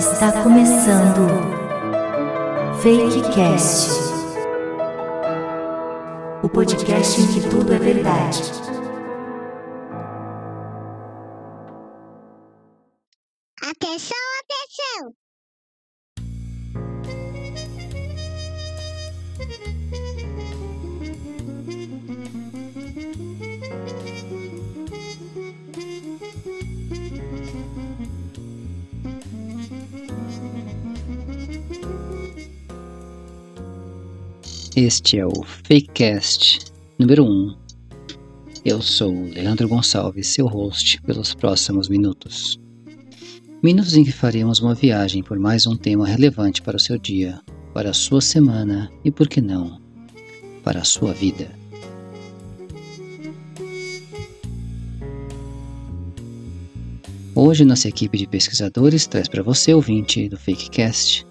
Está começando Fakecast, o podcast em que tudo é verdade. Este é o Fakecast número 1. Eu sou o Leandro Gonçalves, seu host pelos próximos minutos. Minutos em que faremos uma viagem por mais um tema relevante para o seu dia, para a sua semana e, por que não, para a sua vida. Hoje, nossa equipe de pesquisadores traz para você, ouvinte do Fakecast,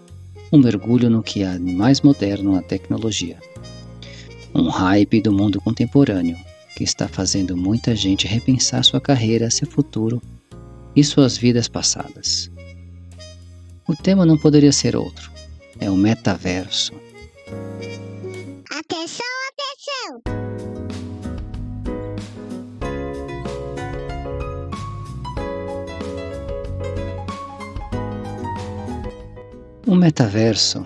um mergulho no que há de mais moderno na tecnologia. Um hype do mundo contemporâneo que está fazendo muita gente repensar sua carreira, seu futuro e suas vidas passadas. O tema não poderia ser outro: é o metaverso. Atenção! O metaverso,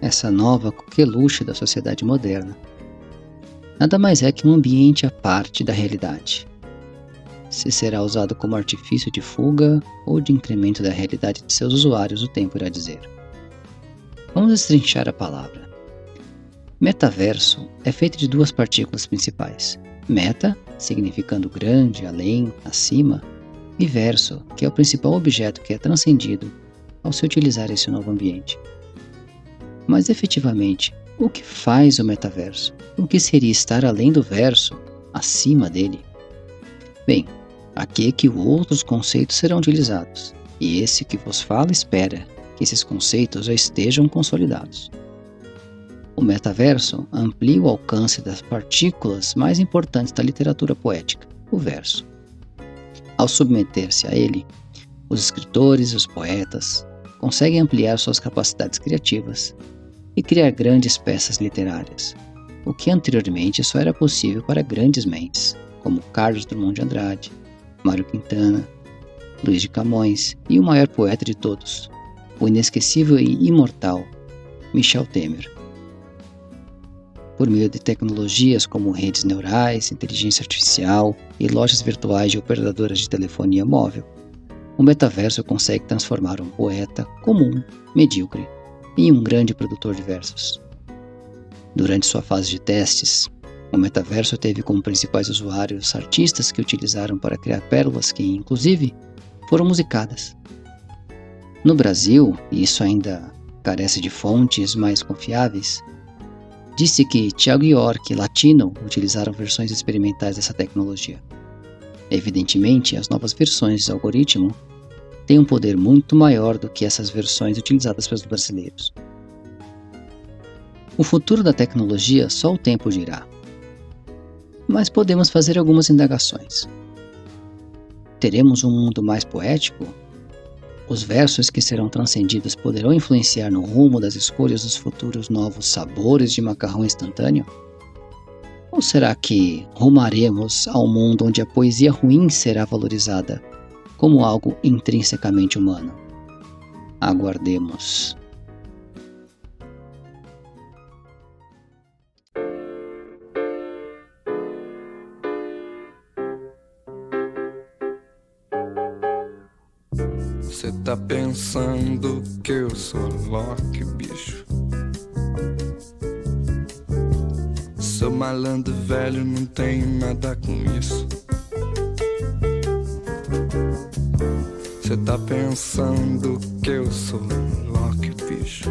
essa nova coqueluche da sociedade moderna, nada mais é que um ambiente à parte da realidade. Se será usado como artifício de fuga ou de incremento da realidade de seus usuários, o tempo irá dizer. Vamos destrinchar a palavra. Metaverso é feito de duas partículas principais: meta, significando grande, além, acima, e verso, que é o principal objeto que é transcendido ao se utilizar esse novo ambiente. Mas efetivamente, o que faz o metaverso? O que seria estar além do verso, acima dele? Bem, aqui é que outros conceitos serão utilizados, e esse que vos fala espera que esses conceitos já estejam consolidados. O metaverso amplia o alcance das partículas mais importantes da literatura poética, o verso. Ao submeter-se a ele, os escritores os poetas conseguem ampliar suas capacidades criativas e criar grandes peças literárias, o que anteriormente só era possível para grandes mentes, como Carlos Drummond de Andrade, Mário Quintana, Luiz de Camões e o maior poeta de todos, o inesquecível e imortal Michel Temer. Por meio de tecnologias como redes neurais, inteligência artificial e lojas virtuais de operadoras de telefonia móvel, o metaverso consegue transformar um poeta comum, medíocre, em um grande produtor de versos. Durante sua fase de testes, o metaverso teve como principais usuários artistas que utilizaram para criar pérolas que, inclusive, foram musicadas. No Brasil, e isso ainda carece de fontes mais confiáveis, disse que Thiago York e Latino utilizaram versões experimentais dessa tecnologia. Evidentemente, as novas versões do algoritmo têm um poder muito maior do que essas versões utilizadas pelos brasileiros. O futuro da tecnologia só o tempo dirá. Mas podemos fazer algumas indagações. Teremos um mundo mais poético? Os versos que serão transcendidos poderão influenciar no rumo das escolhas dos futuros novos sabores de macarrão instantâneo? Ou será que rumaremos ao mundo onde a poesia ruim será valorizada como algo intrinsecamente humano? Aguardemos. Cê tá pensando que eu sou Loki, bicho? Sou malandro velho, não tenho nada com isso. Cê tá pensando que eu sou Loki, bicho?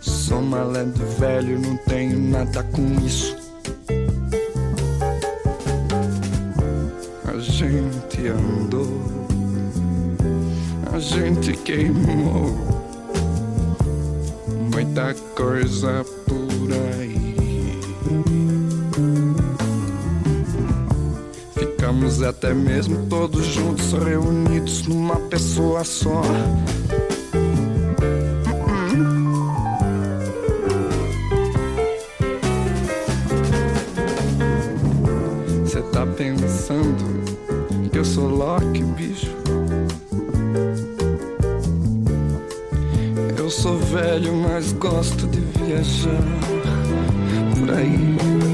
Sou malandro velho, não tenho nada com isso. A gente andou, a gente queimou muita coisa por aí. Fica Ficamos até mesmo todos juntos, reunidos numa pessoa só. Você tá pensando que eu sou Loki, bicho? Sou velho, mas gosto de viajar por aí.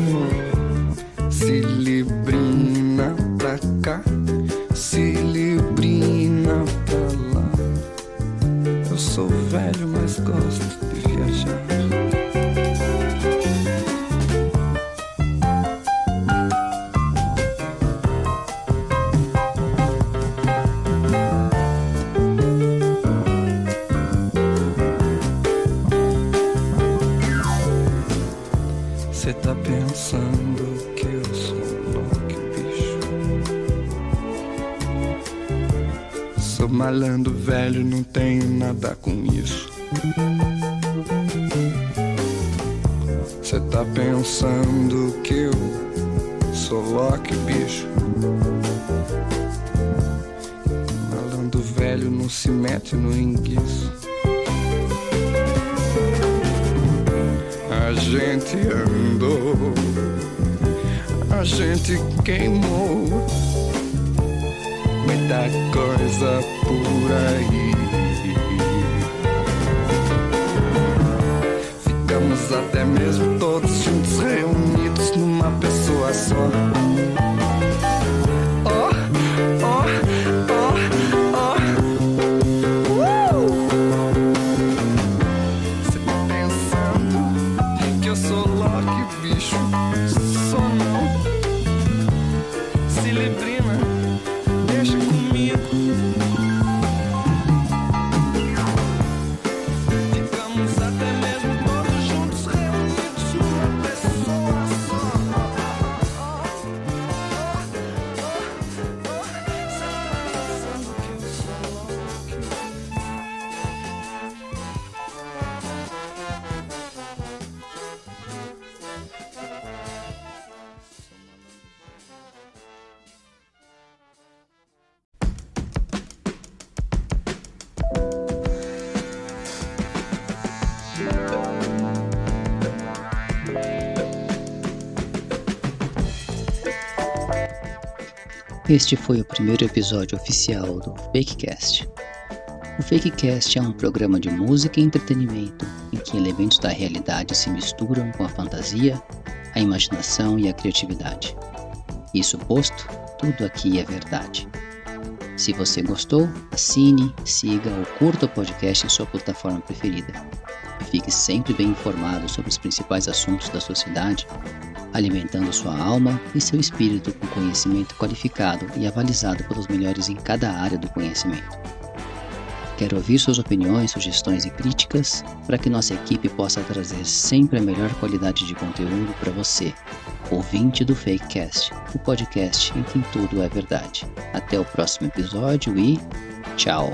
Sou malandro velho, não tenho nada com isso. Você tá pensando que eu sou louco, bicho? Malandro velho não se mete no enguiço. A gente andou, a gente queimou muita coisa por aí. Ficamos até Este foi o primeiro episódio oficial do Fakecast. O Fakecast é um programa de música e entretenimento em que elementos da realidade se misturam com a fantasia, a imaginação e a criatividade. Isso posto, tudo aqui é verdade. Se você gostou, assine, siga ou curta o podcast em sua plataforma preferida. E fique sempre bem informado sobre os principais assuntos da sociedade alimentando sua alma e seu espírito com conhecimento qualificado e avalizado pelos melhores em cada área do conhecimento. Quero ouvir suas opiniões, sugestões e críticas para que nossa equipe possa trazer sempre a melhor qualidade de conteúdo para você, ouvinte do Fakecast, o podcast em que tudo é verdade. Até o próximo episódio e tchau!